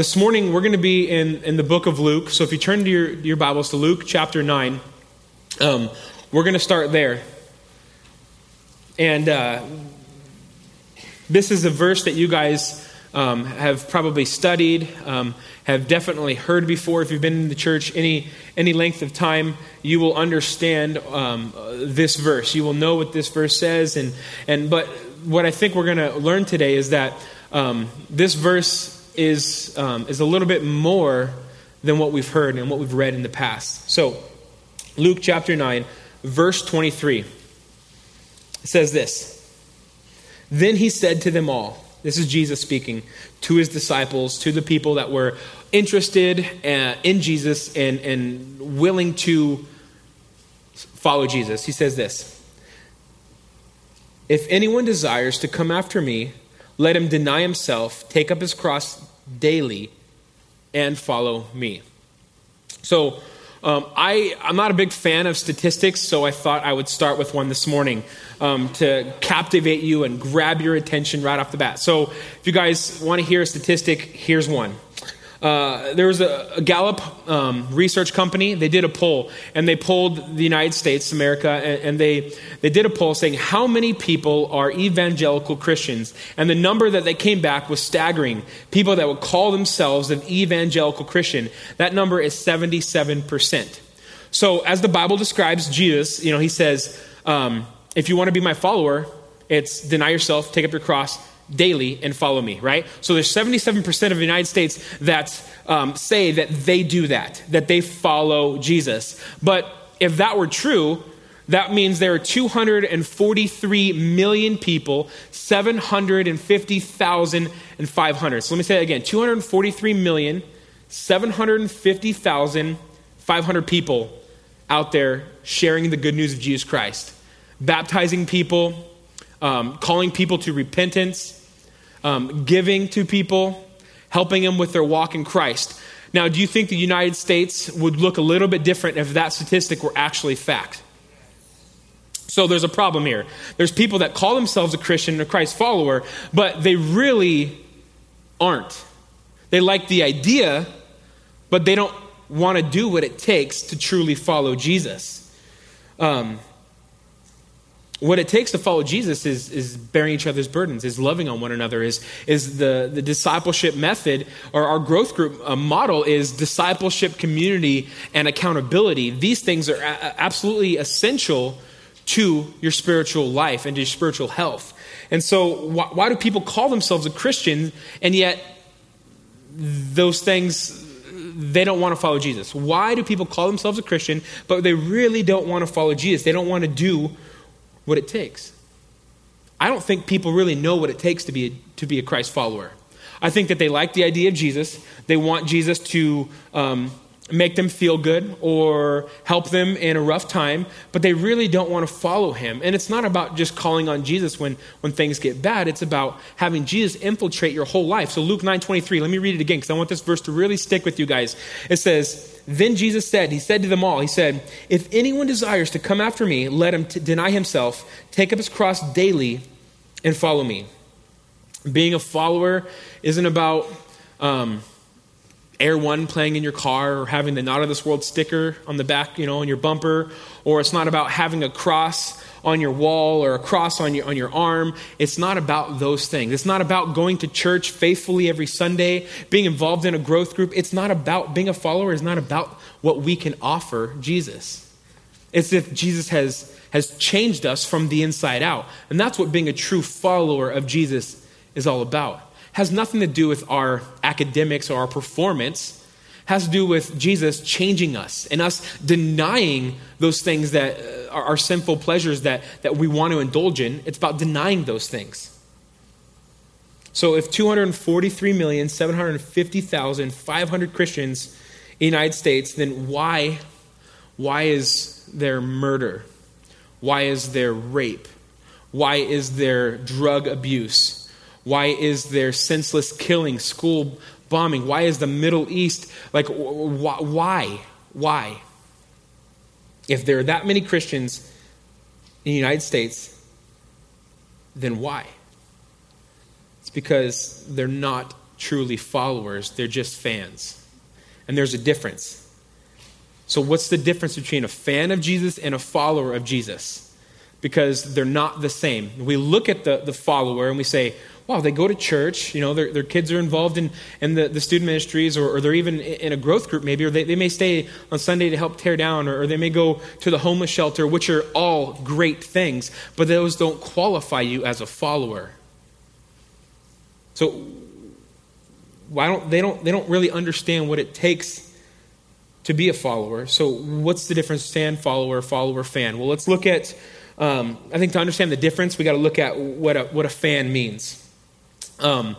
this morning we're going to be in, in the book of Luke. So if you turn to your, your Bibles to Luke chapter 9, um, we're going to start there. And uh, this is a verse that you guys um, have probably studied, um, have definitely heard before. If you've been in the church any, any length of time, you will understand um, this verse. You will know what this verse says. And, and, but what I think we're going to learn today is that um, this verse is, um, is a little bit more than what we've heard and what we've read in the past. So, Luke chapter 9, verse 23 says this Then he said to them all, this is Jesus speaking to his disciples, to the people that were interested uh, in Jesus and, and willing to follow Jesus. He says this If anyone desires to come after me, let him deny himself, take up his cross daily, and follow me. So, um, I, I'm not a big fan of statistics, so I thought I would start with one this morning um, to captivate you and grab your attention right off the bat. So, if you guys want to hear a statistic, here's one. Uh, there was a, a Gallup um, research company. They did a poll, and they polled the United States, America, and, and, they, they did a poll saying how many people are evangelical Christians. And the number that they came back was staggering. People that would call themselves an evangelical Christian. That number is 77%. So, as the Bible describes Jesus, you know, he says, um, if you want to be my follower, it's deny yourself, take up your cross, daily and follow me, right? So there's 77% of the United States that um, say that they do that, that they follow Jesus. But if that were true, that means there are 243 million people, 750,500. So let me say it again 243 million, 750,500 people out there sharing the good news of Jesus Christ, baptizing people, um, calling people to repentance, um, giving to people, helping them with their walk in Christ. Now, do you think the United States would look a little bit different if that statistic were actually fact? So there's a problem here. There's people that call themselves a Christian, a Christ follower, but they really aren't. They like the idea, but they don't want to do what it takes to truly follow Jesus. Um, what it takes to follow Jesus is, is bearing each other's burdens, is loving on one another, is, is the, the discipleship method or our growth group uh, model is discipleship, community, and accountability. These things are absolutely essential to your spiritual life and to your spiritual health. And so, why do people call themselves a Christian and yet those things they don't want to follow Jesus? Why do people call themselves a Christian, but they really don't want to follow Jesus? They don't want to do what it takes. I don't think people really know what it takes to be a, to be a Christ follower. I think that they like the idea of Jesus. They want Jesus to um, make them feel good or help them in a rough time, but they really don't want to follow him. And it's not about just calling on Jesus when, when things get bad. It's about having Jesus infiltrate your whole life. So Luke 9:23, let me read it again because I want this verse to really stick with you guys. It says, then Jesus said, He said to them all, He said, If anyone desires to come after me, let him t- deny himself, take up his cross daily, and follow me. Being a follower isn't about um, Air One playing in your car or having the Not of This World sticker on the back, you know, on your bumper, or it's not about having a cross on your wall or a cross on your, on your arm. It's not about those things. It's not about going to church faithfully every Sunday, being involved in a growth group. It's not about being a follower, it's not about what we can offer Jesus. It's if Jesus has, has changed us from the inside out. And that's what being a true follower of Jesus is all about. Has nothing to do with our academics or our performance has to do with Jesus changing us and us denying those things that uh, are, are sinful pleasures that, that we want to indulge in. It's about denying those things. So if 243,750,500 Christians in the United States, then why, why is there murder? Why is there rape? Why is there drug abuse? Why is there senseless killing, school bombing? Why is the Middle East like, why? Why? If there are that many Christians in the United States, then why? It's because they're not truly followers, they're just fans. And there's a difference. So, what's the difference between a fan of Jesus and a follower of Jesus? Because they're not the same. We look at the, the follower and we say, wow, they go to church, you know, their, their kids are involved in, in the, the student ministries, or, or they're even in a growth group maybe, or they, they may stay on Sunday to help tear down, or, or they may go to the homeless shelter, which are all great things, but those don't qualify you as a follower. So why don't they don't they don't really understand what it takes to be a follower. So what's the difference fan follower, follower fan? Well, let's look at um, I think to understand the difference, we got to look at what a, what a fan means. Um,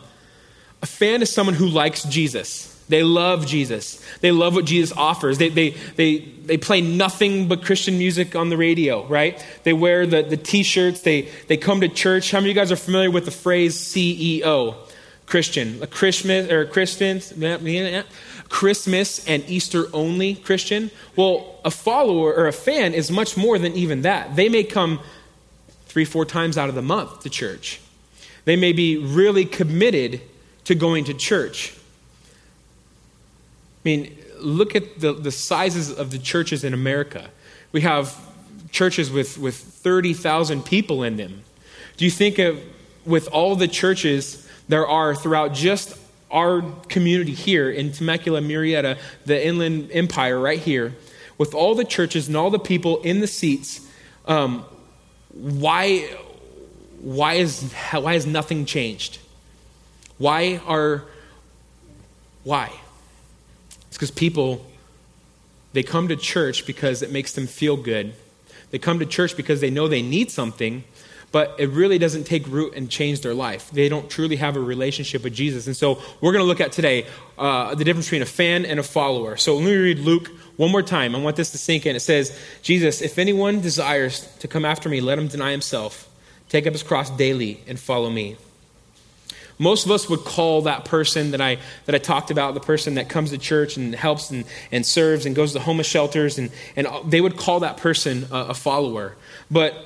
a fan is someone who likes Jesus. They love Jesus. They love what Jesus offers. They, they, they, they play nothing but Christian music on the radio, right? They wear the, the t shirts. They, they come to church. How many of you guys are familiar with the phrase CEO? Christian. A Christmas, or Christians, Christmas and Easter only Christian. Well, a follower or a fan is much more than even that. They may come three, four times out of the month to church. They may be really committed to going to church. I mean, look at the, the sizes of the churches in America. We have churches with, with 30,000 people in them. Do you think of, with all the churches there are throughout just our community here in Temecula, Murrieta, the Inland Empire right here, with all the churches and all the people in the seats, um, why, why, is, why has nothing changed? Why are, why? It's because people, they come to church because it makes them feel good. They come to church because they know they need something, but it really doesn't take root and change their life. They don't truly have a relationship with Jesus. And so we're going to look at today uh, the difference between a fan and a follower. So let me read Luke one more time. I want this to sink in. It says, Jesus, if anyone desires to come after me, let him deny himself Take up his cross daily and follow me. Most of us would call that person that I, that I talked about, the person that comes to church and helps and, and serves and goes to homeless shelters, and, and they would call that person a, a follower. But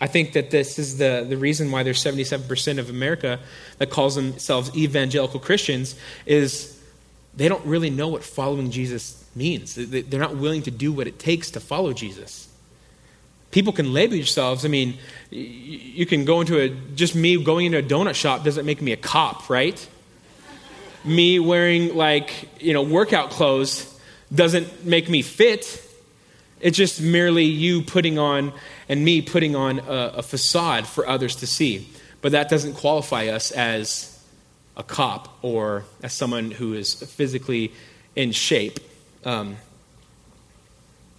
I think that this is the, the reason why there's 77% of America that calls themselves evangelical Christians is they don't really know what following Jesus means. They're not willing to do what it takes to follow Jesus people can label yourselves. I mean, you can go into a, just me going into a donut shop doesn't make me a cop, right? me wearing like, you know, workout clothes doesn't make me fit. It's just merely you putting on and me putting on a, a facade for others to see. But that doesn't qualify us as a cop or as someone who is physically in shape. Um,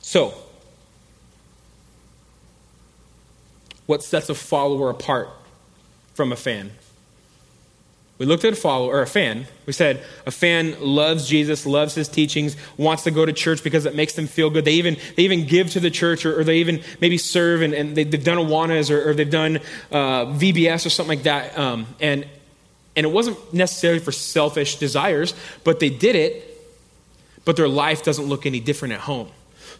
so, what sets a follower apart from a fan. We looked at a follower or a fan. We said a fan loves Jesus, loves his teachings, wants to go to church because it makes them feel good. They even they even give to the church, or, or they even maybe serve, and, and they, have done Awanas or, or, they've done uh, VBS or something like that. Um, and and it wasn't necessarily for selfish desires, but they did it. But their life doesn't look any different at home.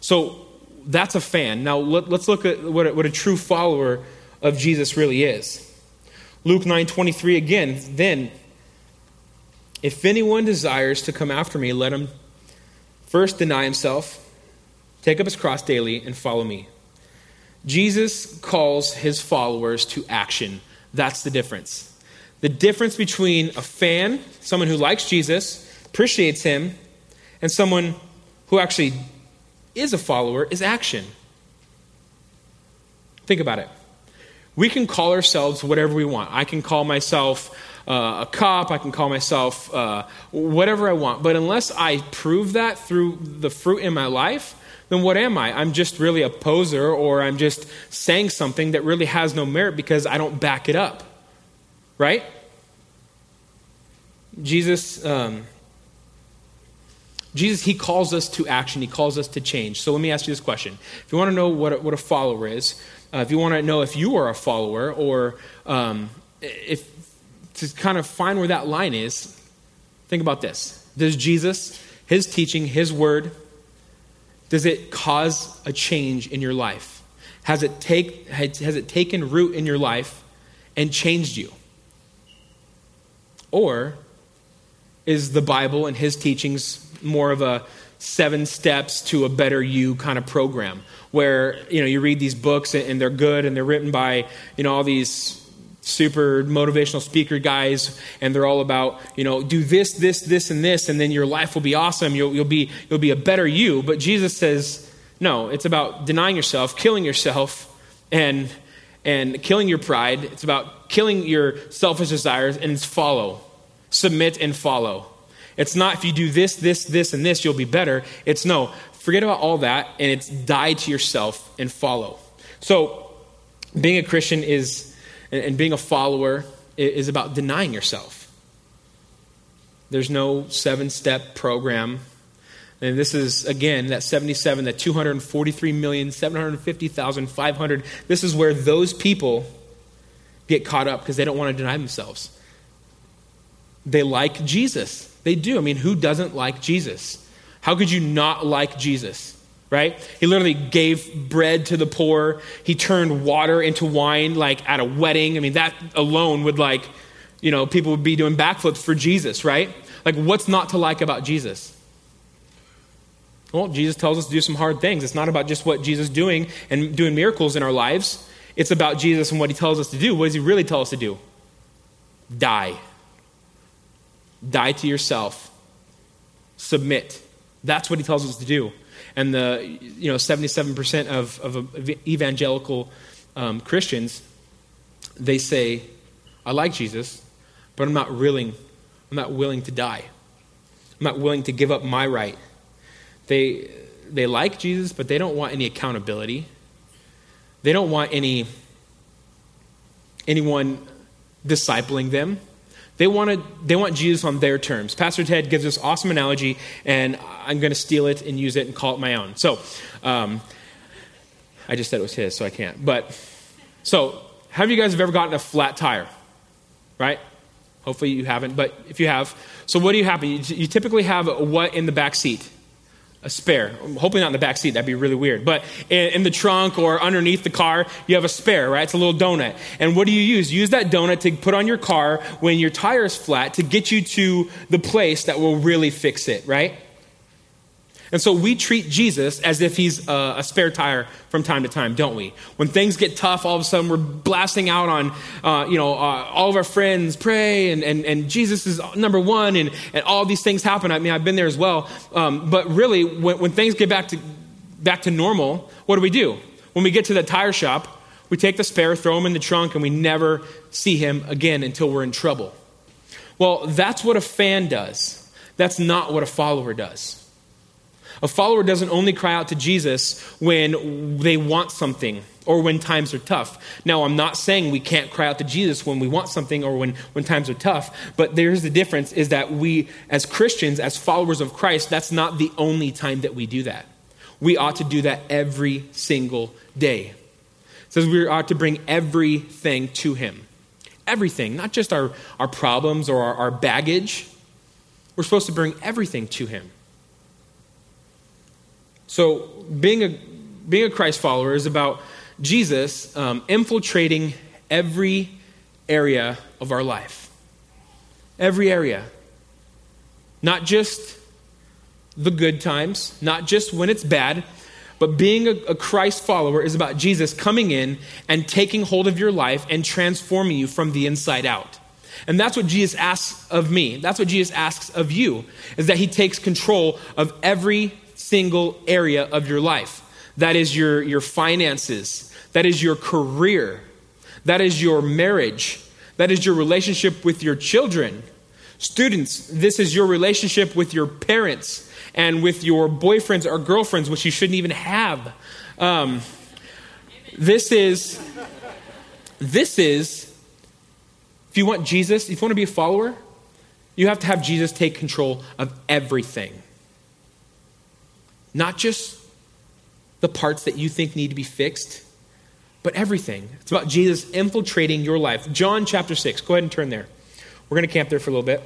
So that's a fan. Now let, us look at what a, what a true follower of Jesus really is. Luke 9:23 again, then if anyone desires to come after me, let him first deny himself, take up his cross daily and follow me. Jesus calls his followers to action. That's the difference. The difference between a fan, someone who likes Jesus, appreciates him, and someone who actually is a follower is action. Think about it. We can call ourselves whatever we want. I can call myself uh, a cop, I can call myself uh, whatever I want. But unless I prove that through the fruit in my life, then what am I? I'm just really a poser or I'm just saying something that really has no merit because I don't back it up. Right? Jesus. Um, Jesus, he calls us to action. He calls us to change. So let me ask you this question. If you want to know what a, what a follower is, uh, if you want to know if you are a follower, or um, if to kind of find where that line is, think about this. Does Jesus, his teaching, his word, does it cause a change in your life? Has it, take, has it taken root in your life and changed you? Or is the Bible and his teachings more of a seven steps to a better you kind of program where you know you read these books and they're good and they're written by you know all these super motivational speaker guys and they're all about you know do this this this and this and then your life will be awesome. You'll, you'll be you'll be a better you. But jesus says no it's about denying yourself killing yourself and and killing your pride. It's about killing your selfish desires and follow. Submit and follow it's not if you do this this this and this you'll be better it's no forget about all that and it's die to yourself and follow so being a christian is and, being a follower is about denying yourself. There's no seven step program. And this is, again, that 77, that 243,750,500. This is where those people get caught up because they don't want to deny themselves. They like Jesus. They do. I mean, who doesn't like Jesus? How could you not like Jesus? right? He literally gave bread to the poor. He turned water into wine, like at a wedding. I mean, that alone would, like, you know, people would be doing backflips for Jesus, right? Like, what's not to like about Jesus? Well, Jesus tells us to do some hard things. It's not about just what Jesus is doing and doing miracles in our lives. It's about Jesus and what he tells us to do. What does he really tell us to do? Die. Die to yourself. Submit. That's what he tells us to do and the you know 77% of, of evangelical um, Christians, they say, "I like Jesus, but I'm not willing. I'm not willing to die. I'm not willing to give up my right." They they like Jesus, but they don't want any accountability. They don't want any anyone discipling them. They, wanted, they want Jesus on their terms. Pastor Ted gives this awesome analogy, and I'm going to steal it and use it and call it my own. So, um, I just said it was his, so I can't. But, so, have you guys have ever gotten a flat tire? Right? Hopefully you haven't, but if you have, so what do you happen? You, you typically have what in the back seat? A spare. Hopefully not in the back seat. That'd be really weird. But in, in, the trunk or underneath the car, you have a spare, right? It's a little donut. And what do you use? use that donut to put on your car when your tire is flat to get you to the place that will really fix it, right? And so we treat Jesus as if he's a, a, spare tire from time to time, don't we? When things get tough, all of a sudden we're blasting out on, uh, you know, uh, all of our friends pray and, and, and Jesus is number one and, and all these things happen. I mean, I've been there as well. Um, but really, when, when things get back to, back to normal, what do we do? When we get to the tire shop, we take the spare, throw him in the trunk, and we never see him again until we're in trouble. Well, that's what a fan does. That's not what a follower does. A follower doesn't only cry out to Jesus when they want something or when times are tough. Now, I'm not saying we can't cry out to Jesus when we want something or when, when times are tough, but there's the difference is that we, as Christians, as followers of Christ, that's not the only time that we do that. We ought to do that every single day. It says we ought to bring everything to Him. Everything, not just our, our problems or our, our baggage. We're supposed to bring everything to Him. So, being a, being a Christ follower is about Jesus um, infiltrating every area of our life. Every area. Not just the good times, not just when it's bad, but being a, a, Christ follower is about Jesus coming in and taking hold of your life and transforming you from the inside out. And that's what Jesus asks of me. That's what Jesus asks of you, is that he takes control of every single area of your life. That is your, your finances, that is your career, that is your marriage, that is your relationship with your children. Students, this is your relationship with your parents and with your boyfriends or girlfriends, which you shouldn't even have. Um, this is, this is, if you want Jesus, if you want to be a follower, you have to have Jesus take control of everything. Not just the parts that you think need to be fixed, but everything. It's about Jesus infiltrating your life. John chapter 6. Go ahead and turn there. We're going to camp there for a little bit.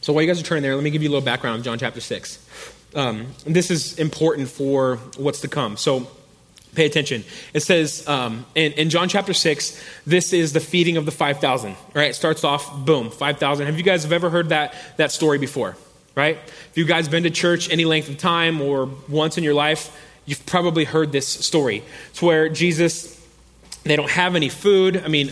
So while you guys are turning there, let me give you a little background on John chapter 6. Um, this is important for what's to come. So pay attention. It says um, in, in, John chapter 6, this is the feeding of the 5,000. Right? It starts off, boom, 5,000. Have you guys have ever heard that, that story before? Right? If you guys been to church any length of time or once in your life, you've probably heard this story. It's where Jesus, they don't have any food. I mean,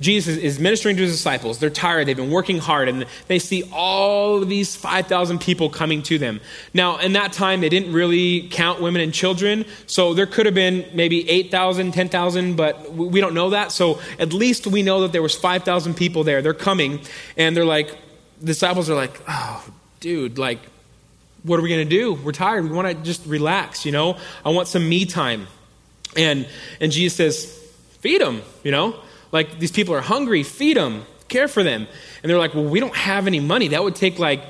Jesus is ministering to his disciples. They're tired. They've been working hard, and they see all of these 5,000 people coming to them. Now, in that time, they didn't really count women and children, so there could have been maybe 8,000, 10,000, but we don't know that. So at least we know that there was 5,000 people there. They're coming, and they're like, the disciples are like, oh, dude, like, what are we going to do? We're tired. We want to just relax, you know? I want some me time. And, and Jesus says, feed them, you know? Like, these people are hungry, feed them, care for them. And they're like, well, we don't have any money. That would take like,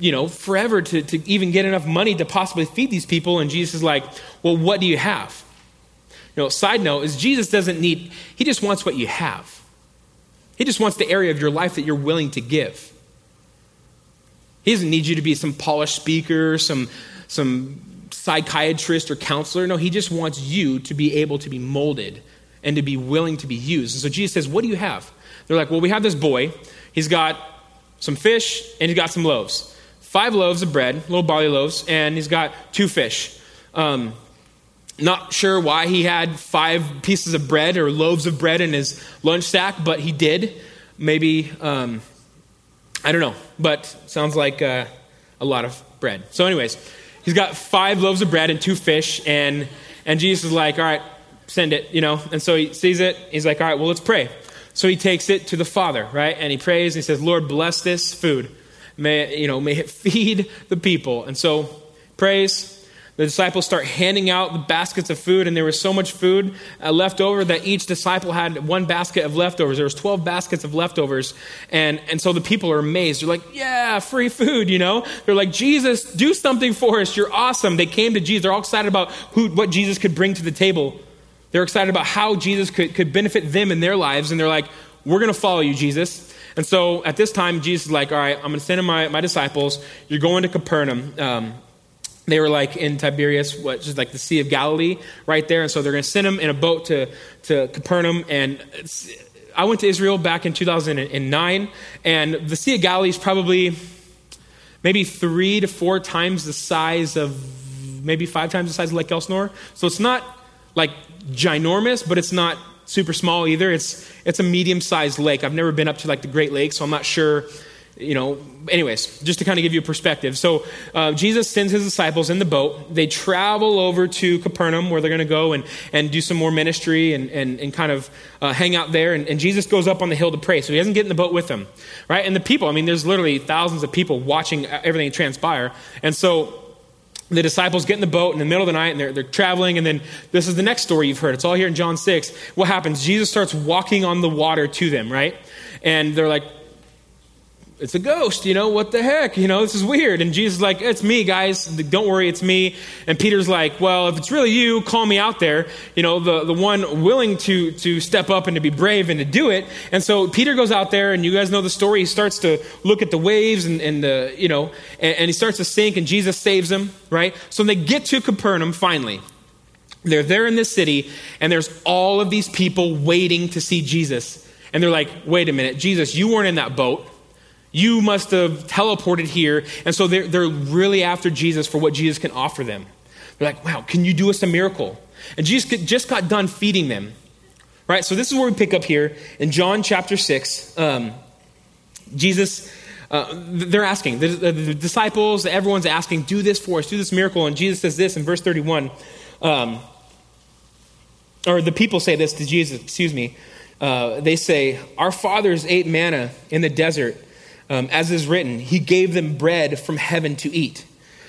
you know, forever to, to even get enough money to possibly feed these people. And Jesus is like, well, what do you have? You know, side note is Jesus doesn't need, he just wants what you have. He just wants the area of your life that you're willing to give. He doesn't need you to be some polished speaker, some, some psychiatrist or counselor. No, he just wants you to be able to be molded and to be willing to be used. And so Jesus says, What do you have? They're like, Well, we have this boy. He's got some fish and he's got some loaves. Five loaves of bread, little barley loaves, and he's got two fish. Um, not sure why he had five pieces of bread or loaves of bread in his lunch sack, but he did. Maybe um, I don't know, but sounds like uh, a lot of bread. So, anyways, he's got five loaves of bread and two fish, and and Jesus is like, all right, send it, you know. And so he sees it. He's like, all right, well, let's pray. So he takes it to the Father, right? And he prays and he says, Lord, bless this food. May you know, may it feed the people. And so prays, the disciples start handing out the baskets of food and there was so much food uh, left over that each disciple had one basket of leftovers there was 12 baskets of leftovers and, and so the people are amazed they're like yeah free food you know they're like jesus do something for us you're awesome they came to jesus they're all excited about who, what jesus could bring to the table they're excited about how jesus could, could benefit them in their lives and they're like we're going to follow you jesus and so at this time jesus is like all right i'm going to send in my, my disciples you're going to capernaum um, they were like in Tiberias, which is like the Sea of Galilee right there. And so they're going to send them in a boat to, to Capernaum. And I went to Israel back in 2009, and the Sea of Galilee is probably maybe three to four times the size of, maybe five times the size of Lake Elsinore. So it's not like ginormous, but it's not super small either. It's, it's a medium sized lake. I've never been up to like the Great Lakes, so I'm not sure you know, anyways, just to kind of give you a perspective. So uh, Jesus sends his disciples in the boat. They travel over to Capernaum where they're going to go and, and do some more ministry and, and, and kind of uh, hang out there. And, and, Jesus goes up on the hill to pray. So he doesn't get in the boat with them, right? And the people, I mean, there's literally thousands of people watching everything transpire. And so the disciples get in the boat in the middle of the night and they're, they're traveling. And then this is the next story you've heard. It's all here in John 6. What happens? Jesus starts walking on the water to them, right? And they're like, it's a ghost, you know, what the heck? You know, this is weird. And Jesus is like, it's me, guys. Don't worry, it's me. And Peter's like, well, if it's really you, call me out there. You know, the, the one willing to, to step up and to be brave and to do it. And so Peter goes out there, and you guys know the story. He starts to look at the waves and, and the, you know, and, and he starts to sink, and Jesus saves him, right? So they get to Capernaum finally. They're there in this city, and there's all of these people waiting to see Jesus. And they're like, wait a minute, Jesus, you weren't in that boat. You must have teleported here. And so they're, they're really after Jesus for what Jesus can offer them. They're like, wow, can you do us a miracle? And Jesus just got done feeding them. Right? So this is where we pick up here in John chapter 6. Um, Jesus, uh, they're asking, the, the, the, disciples, everyone's asking, do this for us, do this miracle. And Jesus says this in verse 31. Um, or the people say this to Jesus, excuse me. Uh, they say, Our fathers ate manna in the desert um, as is written, he gave them bread from heaven to eat.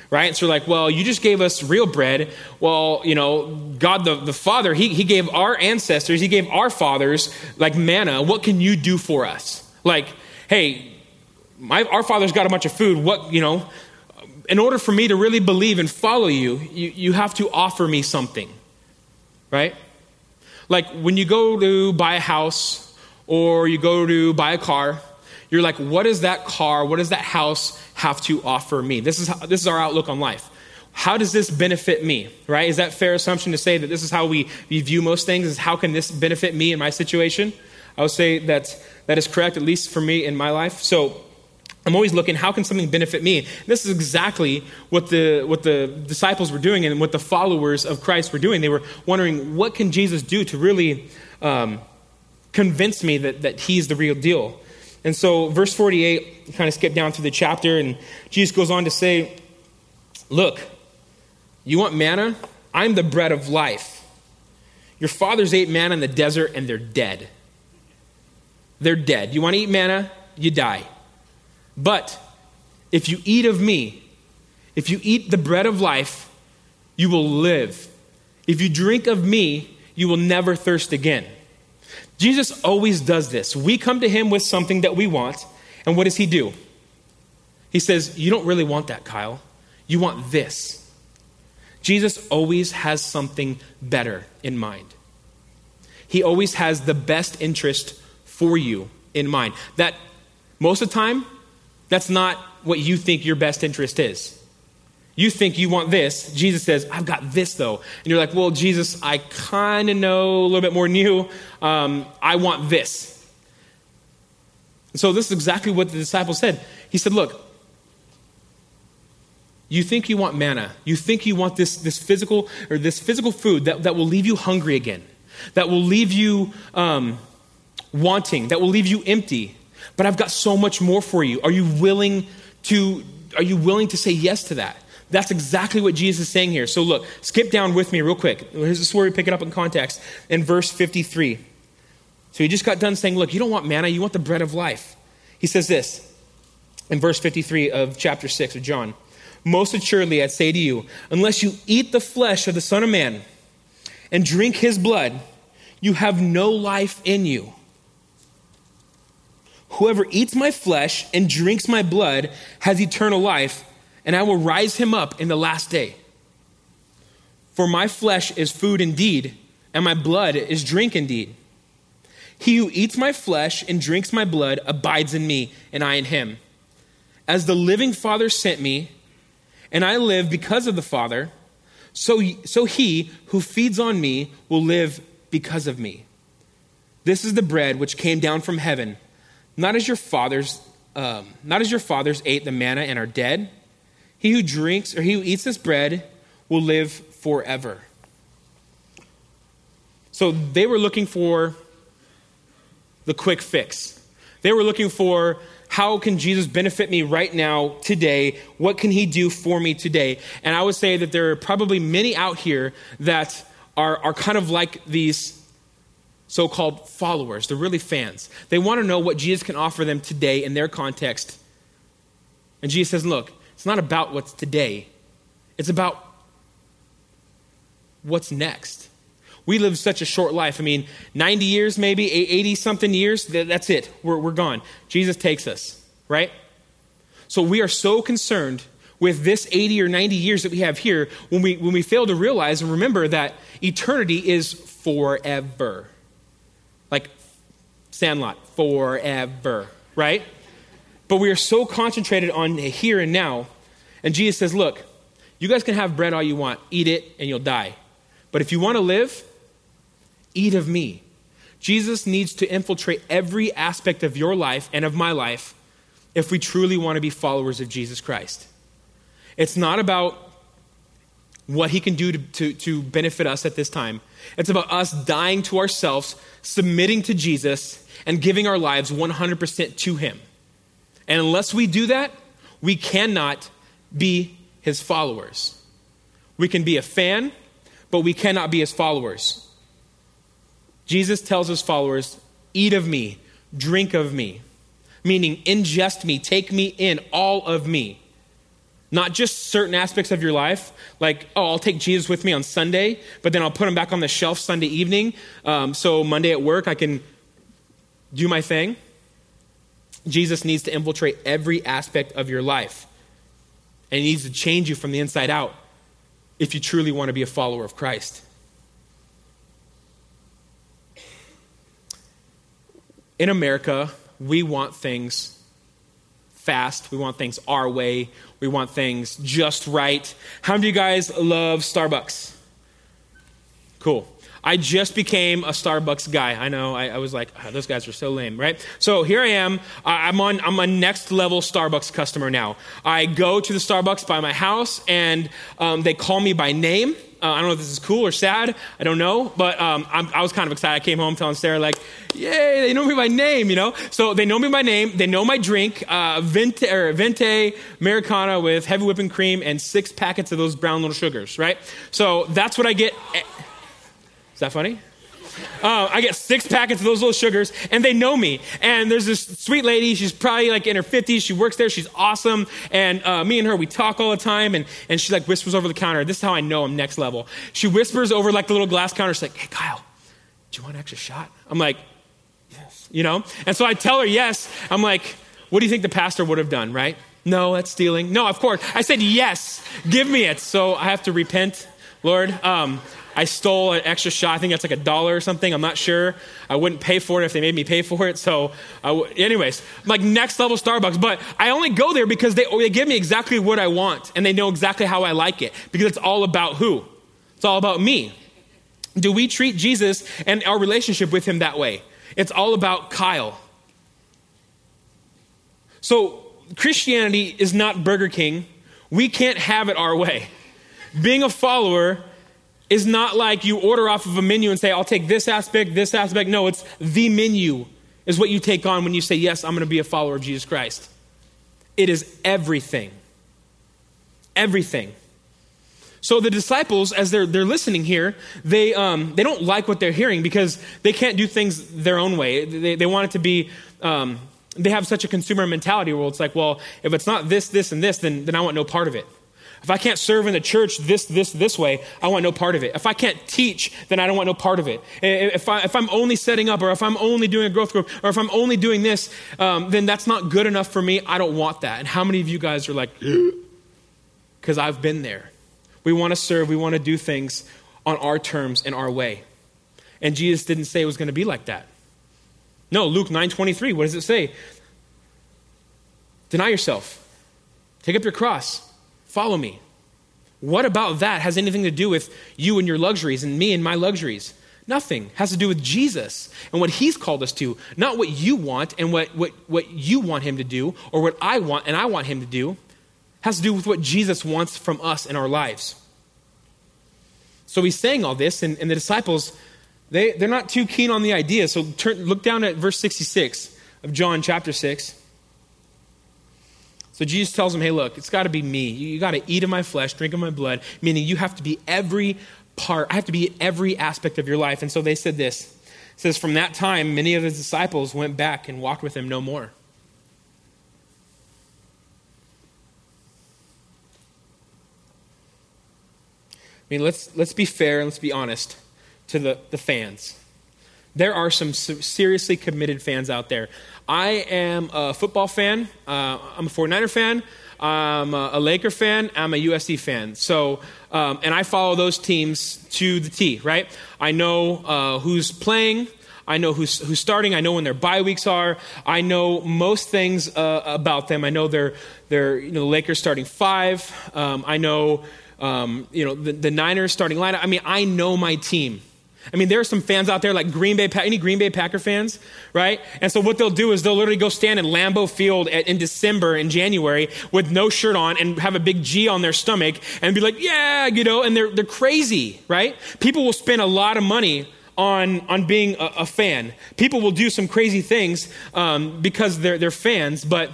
Right? So, like, well, you just gave us real bread. Well, you know, God the, the Father, he, he gave our ancestors, He gave our fathers, like, manna. What can you do for us? Like, hey, my, our father's got a bunch of food. What, you know, in order for me to really believe and follow you, you, you have to offer me something. Right? Like, when you go to buy a house or you go to buy a car, you're like, what does that car, what does that house have to offer me? This is, how, this is our outlook on life. How does this benefit me, right? Is that fair assumption to say that this is how we, we view most things? Is how can this benefit me in my situation? I would say that that is correct, at least for me in my life. So I'm always looking, how can something benefit me? This is exactly what the, what the disciples were doing and what the followers of Christ were doing. They were wondering, what can Jesus do to really um, convince me that, that he's the real deal? And so, verse 48, kind of skip down through the chapter, and Jesus goes on to say, Look, you want manna? I'm the bread of life. Your fathers ate manna in the desert, and they're dead. They're dead. You want to eat manna? You die. But if you eat of me, if you eat the bread of life, you will live. If you drink of me, you will never thirst again. Jesus always does this. We come to him with something that we want, and what does he do? He says, You don't really want that, Kyle. You want this. Jesus always has something better in mind. He always has the best interest for you in mind. That most of the time, that's not what you think your best interest is. You think you want this. Jesus says, I've got this though. And you're like, well, Jesus, I kind of know a little bit more than you. Um, I want this. And so this is exactly what the disciple said. He said, look, you think you want manna. You think you want this, this physical or this physical food that, that will leave you hungry again, that will leave you um, wanting, that will leave you empty but I've got so much more for you. Are you willing to are you willing to say yes to that? That's exactly what Jesus is saying here. So look, skip down with me real quick. Here's this where we pick it up in context in verse 53. So he just got done saying, look, you don't want manna, you want the bread of life. He says this in verse 53 of chapter 6 of John. Most assuredly, I say to you, unless you eat the flesh of the Son of Man and drink his blood, you have no life in you. Whoever eats my flesh and drinks my blood has eternal life, and I will rise him up in the last day. For my flesh is food indeed, and my blood is drink indeed. He who eats my flesh and drinks my blood abides in me, and I in him. As the living Father sent me, and I live because of the Father, so, so he who feeds on me will live because of me. This is the bread which came down from heaven not as your fathers, um, not as your fathers ate the manna and are dead. He who drinks or he who eats this bread will live forever. So they were looking for the quick fix. They were looking for how can Jesus benefit me right now, today? What can he do for me today? And I would say that there are probably many out here that are, are kind of like these so called followers. They're really fans. They want to know what Jesus can offer them today in their context. And Jesus says, Look, it's not about what's today, it's about what's next. We live such a short life. I mean, 90 years, maybe, 80 something years, that's it. We're, we're gone. Jesus takes us, right? So we are so concerned with this 80 or 90 years that we have here when we, when we fail to realize and remember that eternity is forever. Like Sandlot, forever, right? But we are so concentrated on here and now. And Jesus says, Look, you guys can have bread all you want, eat it, and you'll die. But if you want to live, eat of me. Jesus needs to infiltrate every aspect of your life and of my life if we truly want to be followers of Jesus Christ. It's not about what he can do to, to, to benefit us at this time. It's about us dying to ourselves, submitting to Jesus, and giving our lives 100% to him. And unless we do that, we cannot be his followers. We can be a fan, but we cannot be his followers. Jesus tells his followers, Eat of me, drink of me, meaning ingest me, take me in, all of me. Not just certain aspects of your life, like, oh, I'll take Jesus with me on Sunday, but then I'll put him back on the shelf Sunday evening. Um, so Monday at work, I can do my thing. Jesus needs to infiltrate every aspect of your life. And he needs to change you from the inside out if you truly want to be a follower of Christ. In America, we want things fast. We want things our way. We want things just right. How many of you guys love Starbucks? Cool. I just became a Starbucks guy. I know. I, I was like, oh, those guys are so lame, right? So here I am. I'm on. I'm a next level Starbucks customer now. I go to the Starbucks by my house, and um, they call me by name. Uh, I don't know if this is cool or sad. I don't know, but um, i was kind of excited. I came home telling Sarah like, "Yay, they know me by name," you know. So they know me by name. They know my drink, uh, Venti, or Venti Americana with heavy whipping cream and six packets of those brown little sugars, right? So that's what I get. Is that funny? Uh, I get six packets of those little sugars, and they know me. And there's this sweet lady. She's probably like in her 50s. She works there. She's awesome. And uh, me and her, we talk all the time. And, and she like whispers over the counter. This is how I know I'm next level. She whispers over like the little glass counter. She's like, "Hey, Kyle, do you want an extra shot?" I'm like, "Yes." You know. And so I tell her yes. I'm like, "What do you think the pastor would have done?" Right? No, that's stealing. No, of course. I said yes. Give me it. So I have to repent, Lord. Um, I stole an extra shot. I think that's like a dollar or something. I'm not sure. I wouldn't pay for it if they made me pay for it. So, anyways, like next level Starbucks. But I only go there because they, they give me exactly what I want and they know exactly how I like it because it's all about who? It's all about me. Do we treat Jesus and our relationship with him that way? It's all about Kyle. So, Christianity is not Burger King. We can't have it our way. Being a follower is not like you order off of a menu and say, I'll take this aspect, this aspect. No, it's the menu is what you take on when you say, Yes, I'm going to be a follower of Jesus Christ. It is everything. Everything. So the disciples, as they're, they're listening here, they, um, they don't like what they're hearing because they can't do things their own way. They, they want it to be, um, they have such a consumer mentality where it's like, well, if it's not this, this, and this, then, then I want no part of it. If I can't serve in the church this, this, this way, I want no part of it. If I can't teach, then I don't want no part of it. If, I, I'm only setting up, or if I'm only doing a growth group, or if I'm only doing this, um, then that's not good enough for me. I don't want that. And how many of you guys are like, because I've been there. We want to serve, we want to do things on our terms and our way. And Jesus didn't say it was going to be like that. No, Luke 9:23, what does it say? Deny yourself. Take up your cross Follow me. What about that has anything to do with you and your luxuries and me and my luxuries? Nothing. Has to do with Jesus and what he's called us to, not what you want and what, what, what you want him to do or what I want and I want him to do. Has to do with what Jesus wants from us in our lives. So he's saying all this, and, and the disciples, they, they're not too keen on the idea. So turn, look down at verse 66 of John chapter 6. So Jesus tells them, hey, look, it's got to be me. You, you got to eat of my flesh, drink of my blood, meaning you have to be every part, I have to be every aspect of your life. And so they said this. It says, from that time, many of his disciples went back and walked with him no more. I mean, let's, let's be fair and let's be honest to the, the fans. There are some seriously committed fans out there. I am a football fan. Uh, I'm a 49er fan. I'm a Laker fan. I'm a USC fan. So, um, and I follow those teams to the T, right? I know uh, who's playing. I know who's, who's starting. I know when their bye weeks are. I know most things uh, about them. I know they're, they're you know, the Lakers starting five. Um, I know, um, you know, the, the Niners starting lineup. I mean, I know my team. I mean, there are some fans out there like Green Bay, any Green Bay Packer fans, right? And so what they'll do is they'll literally go stand in Lambeau Field at, in December, in January, with no shirt on and have a big G on their stomach and be like, yeah, you know, and they're, they're crazy, right? People will spend a lot of money on, on being a, a fan. People will do some crazy things um, because they're, they're fans, but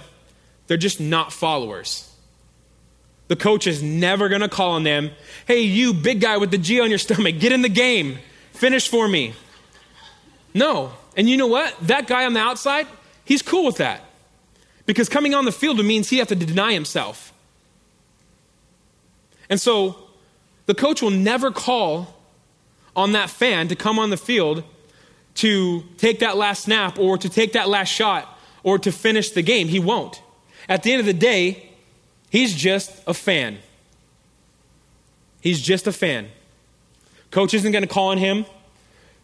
they're just not followers. The coach is never going to call on them, hey, you big guy with the G on your stomach, get in the game. Finish for me. No. And you know what? That guy on the outside, he's cool with that. Because coming on the field means he has to deny himself. And so the coach will never call on that fan to come on the field to take that last snap or to take that last shot or to finish the game. He won't. At the end of the day, he's just a fan. He's just a fan. Coach isn't going to call on him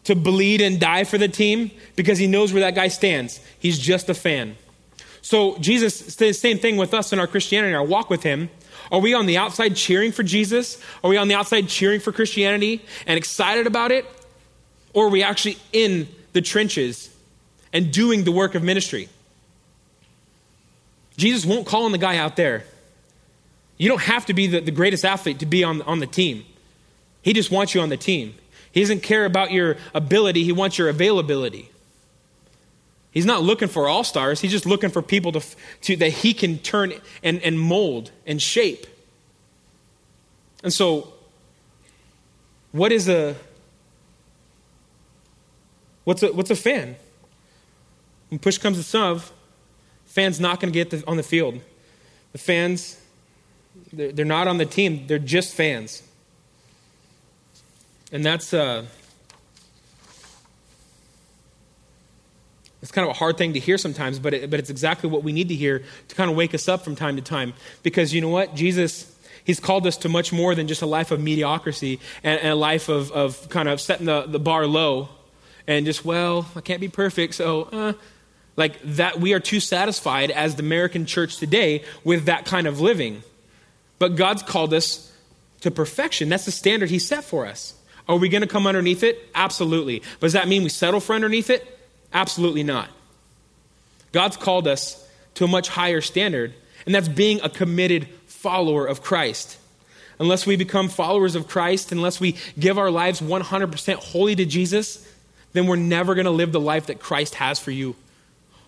to bleed and die for the team because he knows where that guy stands. He's just a fan. So Jesus says the same thing with us in our Christianity, our walk with Him. Are we on the outside cheering for Jesus? Are we on the outside cheering for Christianity and excited about it? Or are we actually in the trenches and doing the work of ministry? Jesus won't call on the guy out there. You don't have to be the, the greatest athlete to be on, on the team. He just wants you on the team. He doesn't care about your ability, he wants your availability. He's not looking for all stars. He's just looking for people to, to, that he can turn and, and mold and shape. And so, what is a what's a what's a fan? When push comes to shove, fans not going to get the, on the field. The fans, they're, they're not on the team. They're just fans, and that's. Uh, It's kind of a hard thing to hear sometimes, but, it, but it's exactly what we need to hear to kind of wake us up from time to time. Because you know what? Jesus, He's called us to much more than just a life of mediocrity and, and a life of, of kind of setting the, the bar low and just, well, I can't be perfect, so, uh, like that, we are too satisfied as the American church today with that kind of living. But God's called us to perfection. That's the standard He set for us. Are we going to come underneath it? Absolutely. But does that mean we settle for underneath it? Absolutely not. God's called us to a much higher standard, and that's being a committed follower of Christ. Unless we become followers of Christ, unless we give our lives 100% wholly to Jesus, then we're never going to live the life that Christ has for you.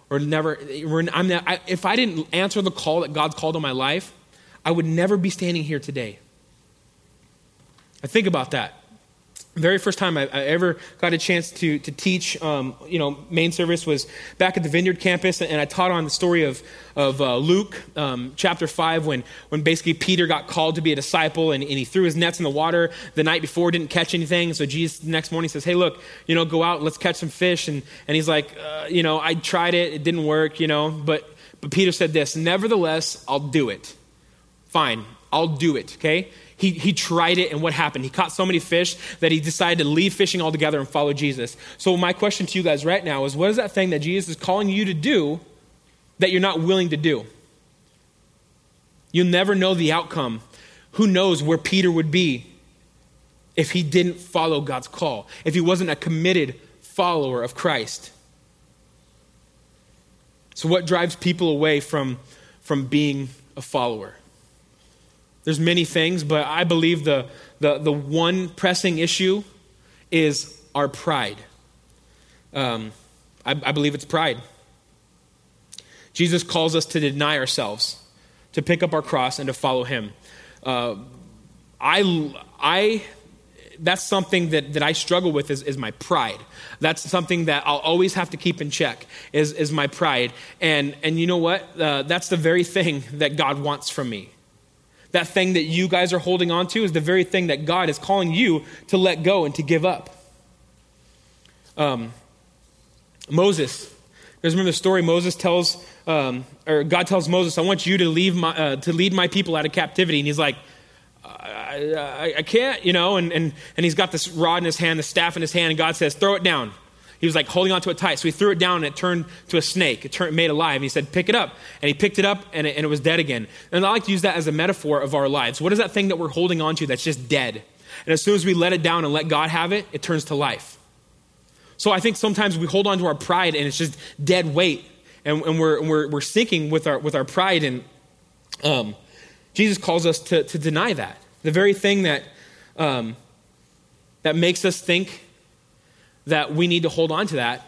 Or never, I, if I didn't answer the call that God's called on my life, I would never be standing here today. I think about that very first time I, I, ever got a chance to, to teach, um, you know, main service was back at the Vineyard campus, and I taught on the story of, of uh, Luke um, chapter 5 when, when basically Peter got called to be a disciple and, and, he threw his nets in the water the night before, didn't catch anything. So Jesus the next morning says, hey, look, you know, go out, let's catch some fish. And, and he's like, uh, you know, I tried it, it didn't work, you know, but, but Peter said this, nevertheless, I'll do it. Fine, I'll do it, okay? He, he tried it, and what happened? He caught so many fish that he decided to leave fishing altogether and follow Jesus. So, my question to you guys right now is what is that thing that Jesus is calling you to do that you're not willing to do? You'll never know the outcome. Who knows where Peter would be if he didn't follow God's call, if he wasn't a committed follower of Christ? So, what drives people away from, from being a follower? There's many things, but I believe the, the, the one pressing issue is our pride. Um, I, I believe it's pride. Jesus calls us to deny ourselves, to pick up our cross, and to follow him. Uh, I, I, that's something that, that I struggle with is, is my pride. That's something that I'll always have to keep in check is, is my pride. And, and you know what? Uh, that's the very thing that God wants from me that thing that you guys are holding on to is the very thing that God is calling you to let go and to give up. Um, Moses, you remember the story Moses tells, um, or God tells Moses, I want you to, leave my, uh, to lead my people out of captivity. And he's like, I, I, I can't, you know, and, and, and he's got this rod in his hand, the staff in his hand, and God says, throw it down. He was like holding onto it tight. So he threw it down and it turned to a snake. It turned, made alive. And he said, Pick it up. And he picked it up and it, and it was dead again. And I like to use that as a metaphor of our lives. What is that thing that we're holding onto that's just dead? And as soon as we let it down and let God have it, it turns to life. So I think sometimes we hold on to our pride and it's just dead weight. And, and we're, we're, we're sinking with our, with our pride. And um, Jesus calls us to, to deny that. The very thing that, um, that makes us think that we need to hold on to that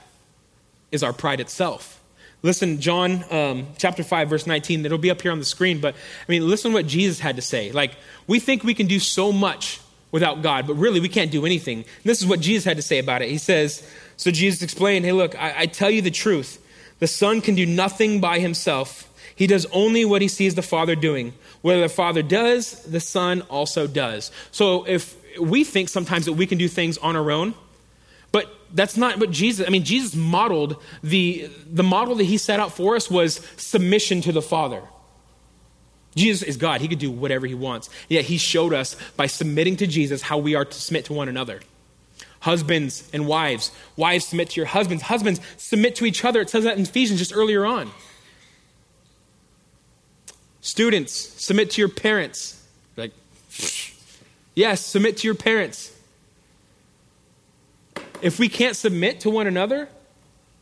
is our pride itself. Listen, John um, chapter 5, verse 19, it'll be up here on the screen, but I mean, listen what Jesus had to say. Like, we think we can do so much without God, but really we can't do anything. And this is what Jesus had to say about it. He says, So Jesus explained, Hey, look, I, I tell you the truth. The Son can do nothing by himself. He does only what he sees the Father doing. Whether the Father does, the Son also does. So if we think sometimes that we can do things on our own, but that's not what Jesus, I mean, Jesus modeled the, the model that he set out for us was submission to the Father. Jesus is God. He could do whatever he wants. Yet he showed us by submitting to Jesus how we are to submit to one another. Husbands and wives. Wives submit to your husbands. Husbands submit to each other. It says that in Ephesians just earlier on. Students, submit to your parents. Like, yes, submit to your parents. If we can't submit to one another,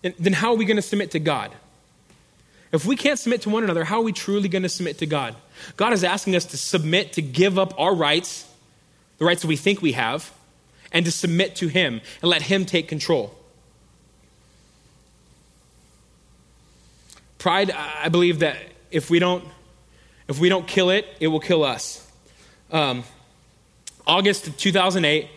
then how are we going to submit to God? If we can't submit to one another, how are we truly going to submit to God? God is asking us to submit, to give up our rights, the rights that we think we have, and to submit to Him and let Him take control. Pride, I believe that if we don't, if we don't kill it, it will kill us. Um, August 2008,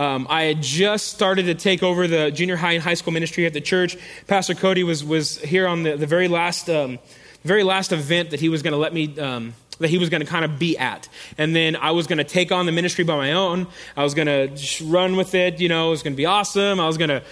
um, I had just started to take over the junior high and high school ministry at the church. Pastor Cody was, was here on the, the very last um, very last event that he was going to let me um, that he was going to kind of be at. And then I was going to take on the ministry by my own. I was going to run with it. You know, it was going to be awesome. I was going to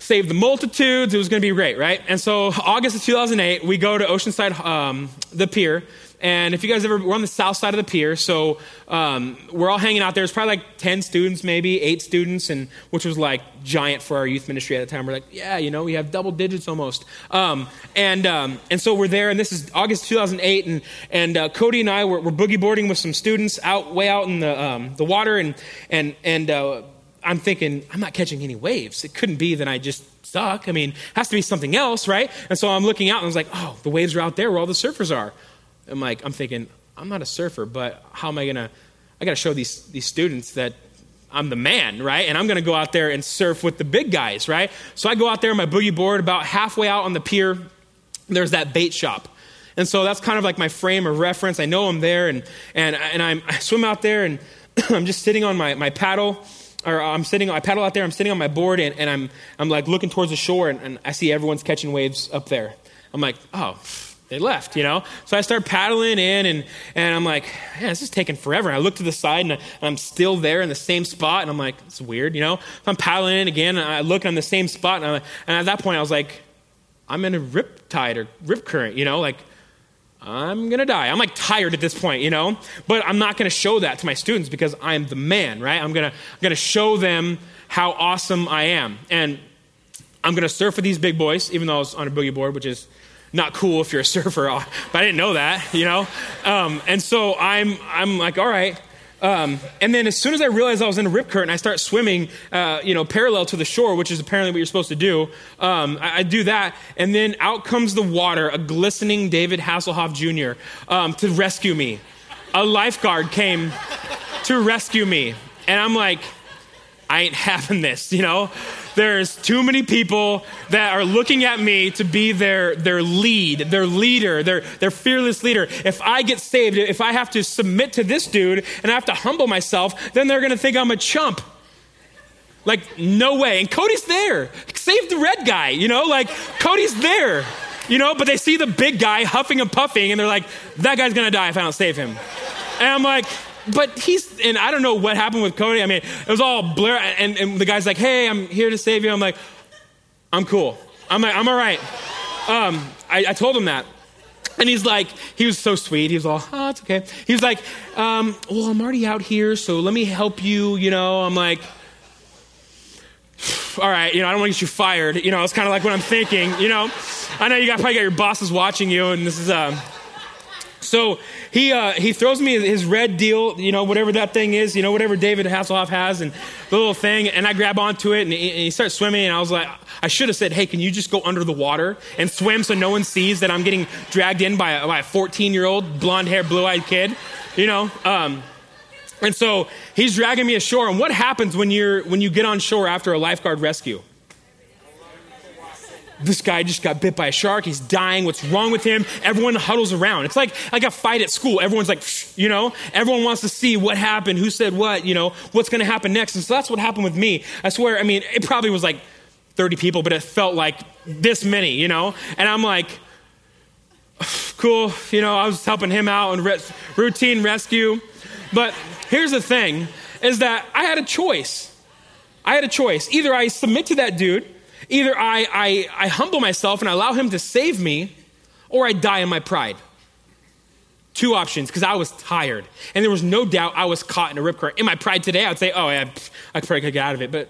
save the multitudes. It was going to be great, right? And so, August of 2008, we go to Oceanside, um, the pier, and if you guys ever, we're on the south side of the pier, so um, we're all hanging out there. It's probably like 10 students, maybe eight students, and which was like giant for our youth ministry at the time. We're like, yeah, you know, we have double digits almost. Um, and, um, and so we're there, and this is August 2008, and, and uh, Cody and I were, were, boogie boarding with some students out way out in the, um, the water, and, and, and uh, I'm thinking, I'm not catching any waves. It couldn't be that I just suck. I mean, it has to be something else, right? And so I'm looking out, and I was like, oh, the waves are out there where all the surfers are. I'm like, I'm thinking, I'm not a surfer, but how am I going to, I got to show these, these students that I'm the man, right? And I'm going to go out there and surf with the big guys, right? So I go out there on my boogie board about halfway out on the pier. There's that bait shop. And so that's kind of like my frame of reference. I know I'm there and, and, and I'm, I swim out there and I'm just sitting on my, my paddle or I'm sitting, I paddle out there, I'm sitting on my board and, and I'm, I'm like looking towards the shore and, and I see everyone's catching waves up there. I'm like, oh, they left, you know? So I start paddling in and, and I'm like, man, this is taking forever. And I look to the side and, I, am still there in the same spot. And I'm like, it's weird, you know? So I'm paddling in again and I look on the same spot. And, like, and at that point, I was like, I'm in a rip tide or rip current, you know? Like, I'm to die. I'm like tired at this point, you know? But I'm not to show that to my students because I'm the man, right? I'm to I'm to show them how awesome I am. And I'm to surf with these big boys, even though I was on a boogie board, which is not cool if you're a surfer. But I didn't know that, you know? Um, and so I'm, I'm like, all right. Um, and then as soon as I realized I was in a rip current, I start swimming, uh, you know, parallel to the shore, which is apparently what you're supposed to do. Um, I, I, do that, and then out comes the water, a glistening David Hasselhoff Jr. Um, to rescue me. A lifeguard came to rescue me, and I'm like, I ain't having this, you know? There's too many people that are looking at me to be their, their lead, their leader, their, their fearless leader. If I get saved, if I have to submit to this dude and I have to humble myself, then they're going to think I'm a chump. Like, no way. And Cody's there. Save the red guy, you know? Like, Cody's there, you know? But they see the big guy huffing and puffing and they're like, that guy's going to die if I don't save him. And I'm like, but he's, and I don't know what happened with Cody. I mean, it was all blur. And, and the guy's like, hey, I'm here to save you. I'm like, I'm cool. I'm like, I'm all right. Um, I, I told him that. And he's like, he was so sweet. He was all, oh, it's okay. He was like, um, well, I'm already out here, so let me help you. You know, I'm like, all right, you know, I don't want to get you fired. You know, it's kind of like what I'm thinking. You know, I know you got probably got your bosses watching you, and this is, um, so he, uh, he throws me his red deal, you know, whatever that thing is, you know, whatever David Hasselhoff has, and the little thing, and I grab onto it, and he, and he starts swimming, and I was like, I should have said, hey, can you just go under the water and swim so no one sees that I'm getting dragged in by a, by a 14 year old blonde haired, blue eyed kid, you know? Um, and so he's dragging me ashore, and what happens when, you're, when you get on shore after a lifeguard rescue? This guy just got bit by a shark. He's dying. What's wrong with him? Everyone huddles around. It's like like a fight at school. Everyone's like, you know, everyone wants to see what happened, who said what, you know, what's going to happen next. And so that's what happened with me. I swear. I mean, it probably was like 30 people, but it felt like this many, you know. And I'm like, cool, you know. I was helping him out in re- routine rescue, but here's the thing: is that I had a choice. I had a choice. Either I submit to that dude Either I, I, I humble myself and I allow him to save me, or I die in my pride. Two options because I was tired. And there was no doubt I was caught in a rip current. In my pride today, I'd say, oh, yeah, I probably could get out of it. But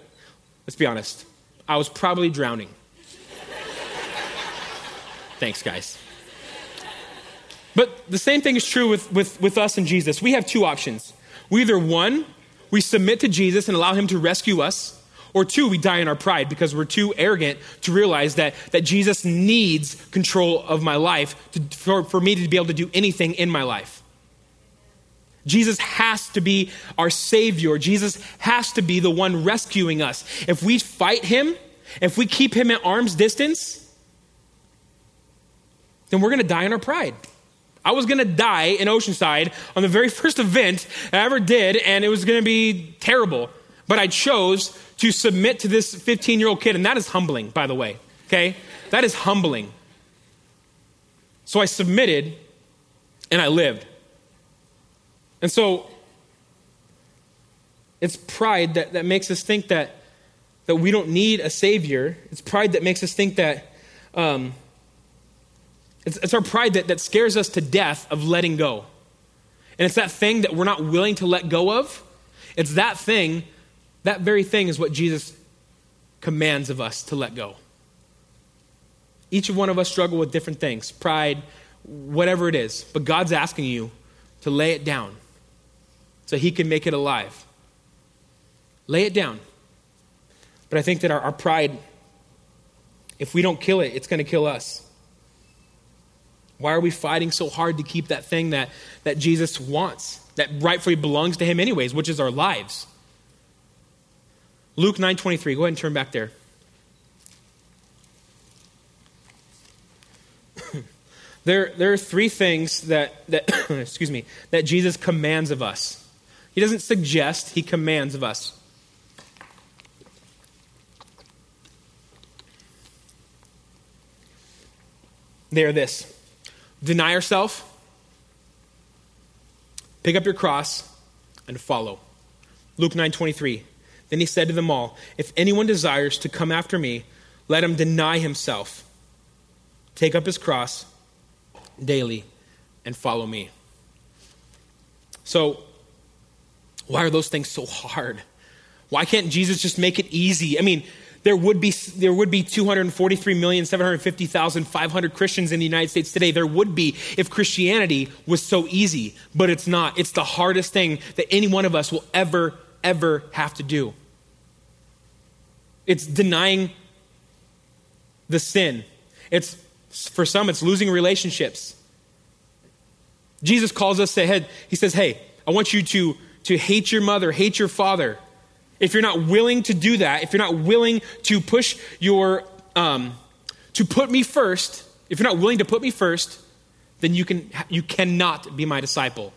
let's be honest, I was probably drowning. Thanks, guys. But the same thing is true with, with, with us and Jesus. We have two options. We either one, we submit to Jesus and allow him to rescue us, or two, we die in our pride because we're too arrogant to realize that, that Jesus needs control of my life to, for, for me to be able to do anything in my life. Jesus has to be our Savior. Jesus has to be the one rescuing us. If we fight Him, if we keep Him at arm's distance, then we're going to die in our pride. I was going to die in Oceanside on the very first event I ever did, and it was going to be terrible. But I chose to submit to this 15 year old kid, and that is humbling, by the way. Okay? That is humbling. So I submitted and I lived. And so it's pride that, that makes us think that, that we don't need a Savior. It's pride that makes us think that. Um, it's, it's our pride that, that scares us to death of letting go. And it's that thing that we're not willing to let go of. It's that thing, that very thing is what Jesus commands of us to let go. Each one of us struggle with different things pride, whatever it is. But God's asking you to lay it down so He can make it alive. Lay it down. But I think that our, our pride, if we don't kill it, it's going to kill us. Why are we fighting so hard to keep that thing that, that Jesus wants, that rightfully belongs to him anyways, which is our lives? Luke 9:23. Go ahead and turn back there. there, there are three things that, that excuse me, that Jesus commands of us. He doesn't suggest, he commands of us. They are this Deny yourself, pick up your cross, and follow. Luke 9 23. Then he said to them all, If anyone desires to come after me, let him deny himself, take up his cross daily, and follow me. So, why are those things so hard? Why can't Jesus just make it easy? I mean, there would be, there would be 243,750,500 Christians in the United States today. There would be if Christianity was so easy, but it's not. It's the hardest thing that any one of us will ever, ever have to do. It's denying the sin. It's, for some, it's losing relationships. Jesus calls us to head. He says, Hey, I want you to, to hate your mother, hate your father if you're not willing to do that, if you're not willing to push your, um, to put me first, if you're not willing to put me first, then you, can, you cannot be my disciple.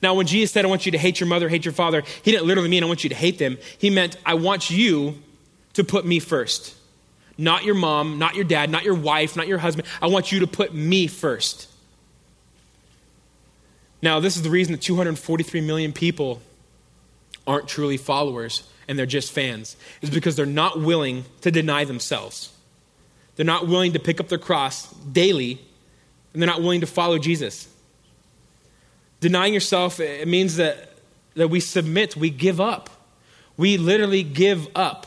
Now, when Jesus said, I want you to hate your mother, hate your father, he didn't literally mean I want you to hate them. He meant, I want you to put me first. Not your mom, not your dad, not your wife, not your husband. I want you to put me first. Now, this is the reason that 243 million people aren't truly followers and they're just fans is because they're not willing to deny themselves. They're not willing to pick up their cross daily, and they're not willing to follow Jesus. Denying yourself, it means that, that we submit, we give up. We literally give up.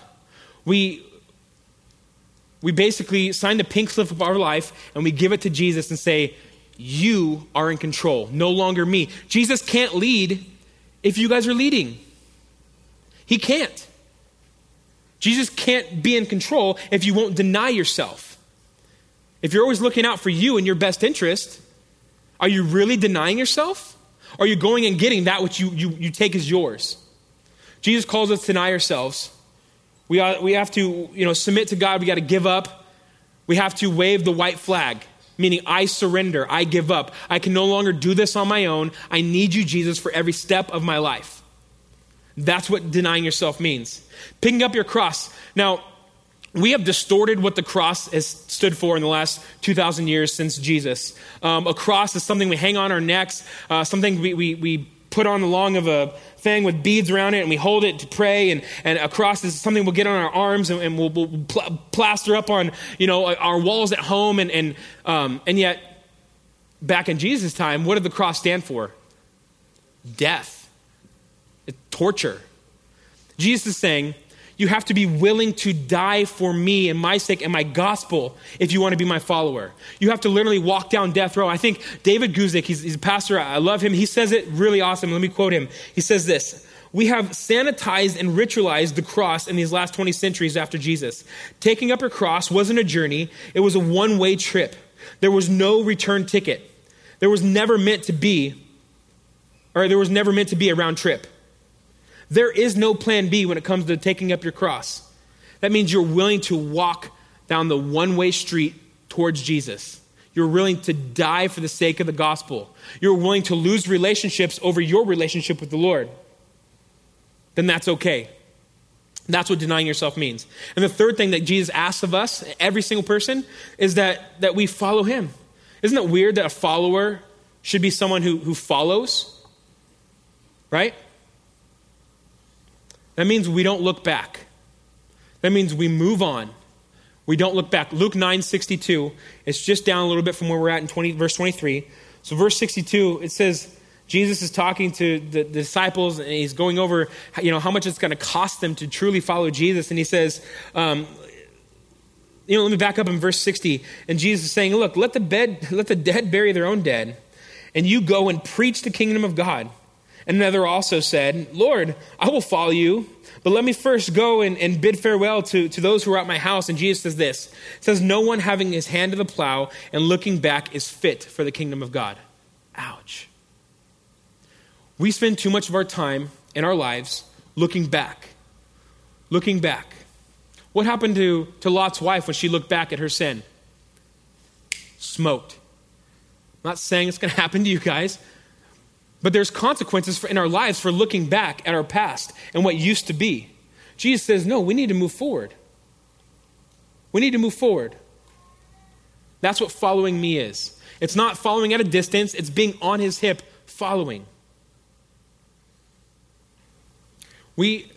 We, we basically sign the pink slip of our life and we give it to Jesus and say, You are in control, no longer me. Jesus can't lead if you guys are leading. He can't. Jesus can't be in control if you won't deny yourself. If you're always looking out for you and your best interest, are you really denying yourself? Are you going and getting that which you, you, you take as yours? Jesus calls us to deny ourselves. We, are, we have to you know, submit to God. We got to give up. We have to wave the white flag, meaning I surrender. I give up. I can no longer do this on my own. I need you, Jesus, for every step of my life. That's what denying yourself means. Picking up your cross. Now, we have distorted what the cross has stood for in the last 2,000 years since Jesus. Um, a cross is something we hang on our necks, uh, something we, we, we put on along of a thing with beads around it and we hold it to pray and, and a cross is something we'll get on our arms and, and we'll, we'll pl- plaster up on you know our walls at home and, and, um, and yet back in jesus time what did the cross stand for death torture. Jesus is saying, You have to be willing to die for me and my sake and my gospel if you want to be my follower. You have to literally walk down death row. I think David Guzik, he's, he's a pastor, I love him. He says it really awesome. Let me quote him. He says this We have sanitized and ritualized the cross in these last 20 centuries after Jesus. Taking up your cross wasn't a journey, it was a one way trip. There was no return ticket. There was never meant to be, or there was never meant to be a round trip. There is no plan B when it comes to taking up your cross. That means you're willing to walk down the one way street towards Jesus. You're willing to die for the sake of the gospel. You're willing to lose relationships over your relationship with the Lord. Then that's okay. That's what denying yourself means. And the third thing that Jesus asks of us, every single person, is that, that we follow him. Isn't it weird that a follower should be someone who, who follows? Right? That means we don't look back. That means we move on. We don't look back. Luke 9 62, it's just down a little bit from where we're at in 20, verse 23. So, verse 62, it says, Jesus is talking to the, disciples and he's going over you know, how much it's going to cost them to truly follow Jesus. And he says, um, you know, let me back up in verse 60. And Jesus is saying, Look, let the, bed, let the dead bury their own dead, and you go and preach the kingdom of God. Another also said, Lord, I will follow you, but let me first go and, and bid farewell to, to those who are at my house. And Jesus says this says, No one having his hand to the plow and looking back is fit for the kingdom of God. Ouch. We spend too much of our time in our lives looking back. Looking back. What happened to, to Lot's wife when she looked back at her sin? Smoked. I'm not saying it's going to happen to you guys, but there's consequences for, in our lives for looking back at our past and what used to be. Jesus says, no, we need to move forward. We need to move forward. That's what following me is. It's not following at a distance, it's being on his hip, following. We,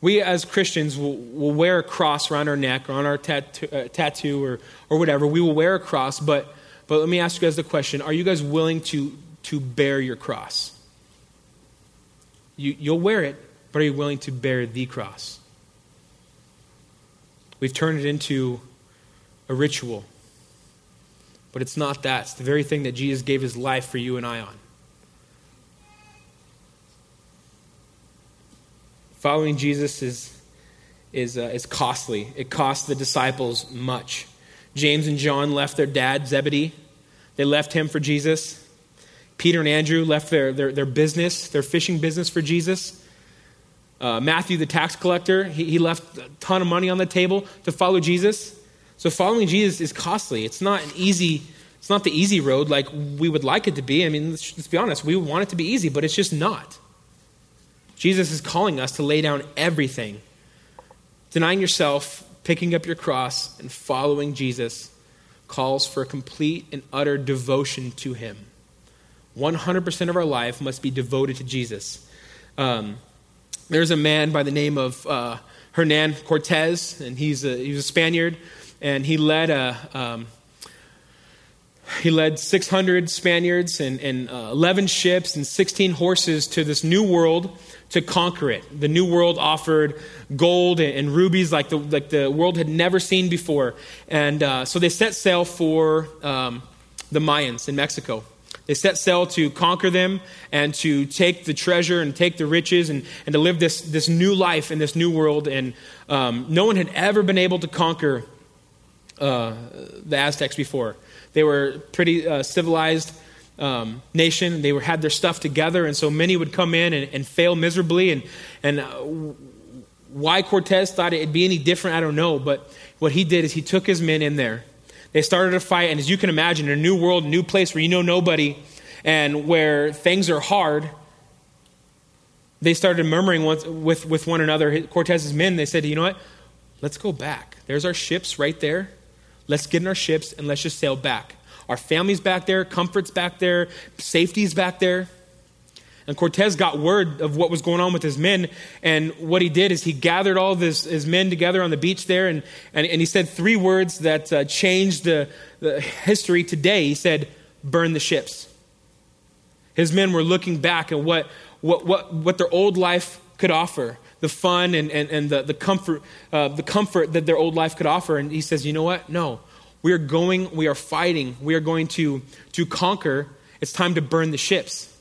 we as Christians will, will wear a cross around our neck or on our tattoo, uh, tattoo or, or whatever. We will wear a cross, but, but let me ask you guys the question Are you guys willing to to bear your cross. You, you'll wear it, but are you willing to bear the cross? We've turned it into a ritual. But it's not that. It's the very thing that Jesus gave his life for you and I on. Following Jesus is, is, uh, is costly. It cost the disciples much. James and John left their dad, Zebedee. They left him for Jesus. Peter and Andrew left their, their, their business, their fishing business for Jesus. Uh, Matthew, the tax collector, he, he left a ton of money on the table to follow Jesus. So following Jesus is costly. It's not an easy, it's not the easy road like we would like it to be. I mean, let's, let's be honest, we want it to be easy, but it's just not. Jesus is calling us to lay down everything. Denying yourself, picking up your cross, and following Jesus calls for a complete and utter devotion to him. 100% of our life must be devoted to Jesus. Um, there's a man by the name of uh, Hernan Cortez, and he's a, he was a Spaniard, and he led a. Um, he led 600 Spaniards and, and uh, 11 ships and 16 horses to this new world to conquer it. The new world offered gold and, and rubies like the, like the world had never seen before. And uh, so they set sail for um, the Mayans in Mexico. They set sail to conquer them and to take the treasure and take the riches and, and to live this, this new life in this new world. And um, no one had ever been able to conquer uh, the Aztecs before. They were pretty uh, civilized um, nation. They were, had their stuff together, and so many would come in and, and fail miserably. And, and uh, why Cortez thought it'd be any different, I don't know. But what he did is he took his men in there they started a fight, and as you can imagine, in a new world, new place where you know nobody, and where things are hard, they started murmuring with, with, with one another. Cortez's men, they said, you know what? Let's go back. There's our ships right there. Let's get in our ships and let's just sail back. Our family's back there, comfort's back there, safety's back there. And Cortez got word of what was going on with his men. And what he did is he gathered all his, his men together on the beach there. And, and, and he said three words that uh, changed the, the history today. He said, Burn the ships. His men were looking back at what, what, what, what their old life could offer, the fun and, and, and the, the, comfort, uh, the comfort that their old life could offer. And he says, you know what? No. We are going, we are fighting, we are going to, to conquer. It's time to burn the ships.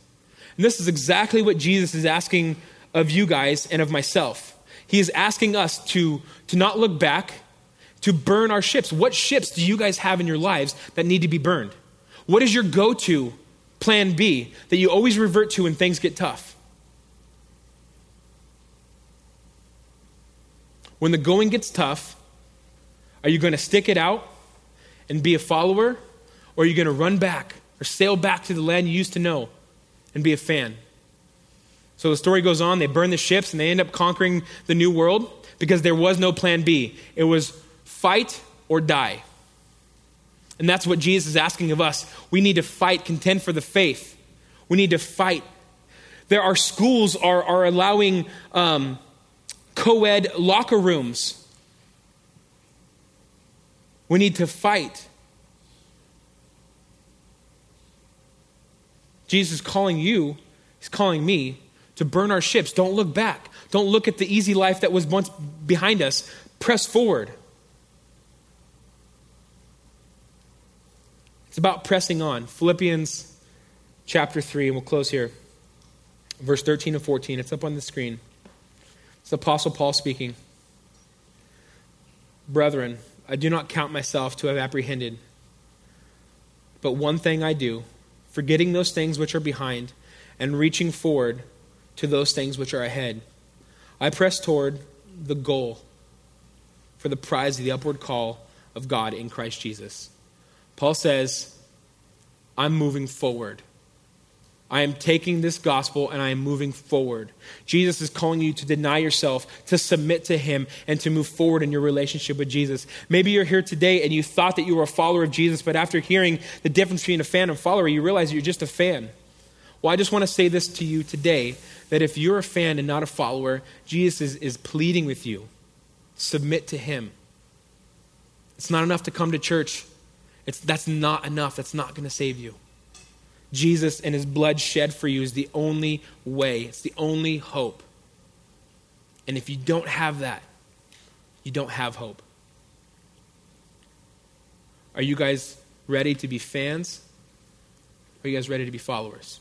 And this is exactly what Jesus is asking of you guys and of myself. He is asking us to, to not look back, to burn our ships. What ships do you guys have in your lives that need to be burned? What is your go to plan B that you always revert to when things get tough? When the going gets tough, are you going to stick it out and be a follower? Or are you going to run back or sail back to the land you used to know and be a fan? So the story goes on. They burn the ships and they end up conquering the new world because there was no plan B. It was fight or die. And that's what Jesus is asking of us. We need to fight, contend for the faith. We need to fight. There are schools are, are allowing um, co ed locker rooms. We need to fight. Jesus is calling you, he's calling me to burn our ships. Don't look back. Don't look at the easy life that was once behind us. Press forward. It's about pressing on. Philippians chapter 3, and we'll close here. Verse 13 and 14. It's up on the screen. It's the Apostle Paul speaking. Brethren, I do not count myself to have apprehended. But one thing I do, forgetting those things which are behind and reaching forward to those things which are ahead. I press toward the goal for the prize of the upward call of God in Christ Jesus. Paul says, I'm moving forward. I am taking this gospel and I am moving forward. Jesus is calling you to deny yourself, to submit to Him, and to move forward in your relationship with Jesus. Maybe you're here today and you thought that you were a follower of Jesus, but after hearing the difference between a fan and follower, you realize you're just a fan. Well, I just want to say this to you today that if you're a fan and not a follower, Jesus is, is pleading with you submit to Him. It's not enough to come to church, it's, that's not enough. That's not going to save you. Jesus and His blood shed for you is the only way, it's the only hope. And if you don't have that, you don't have hope. Are you guys ready to be fans? Are you guys ready to be followers?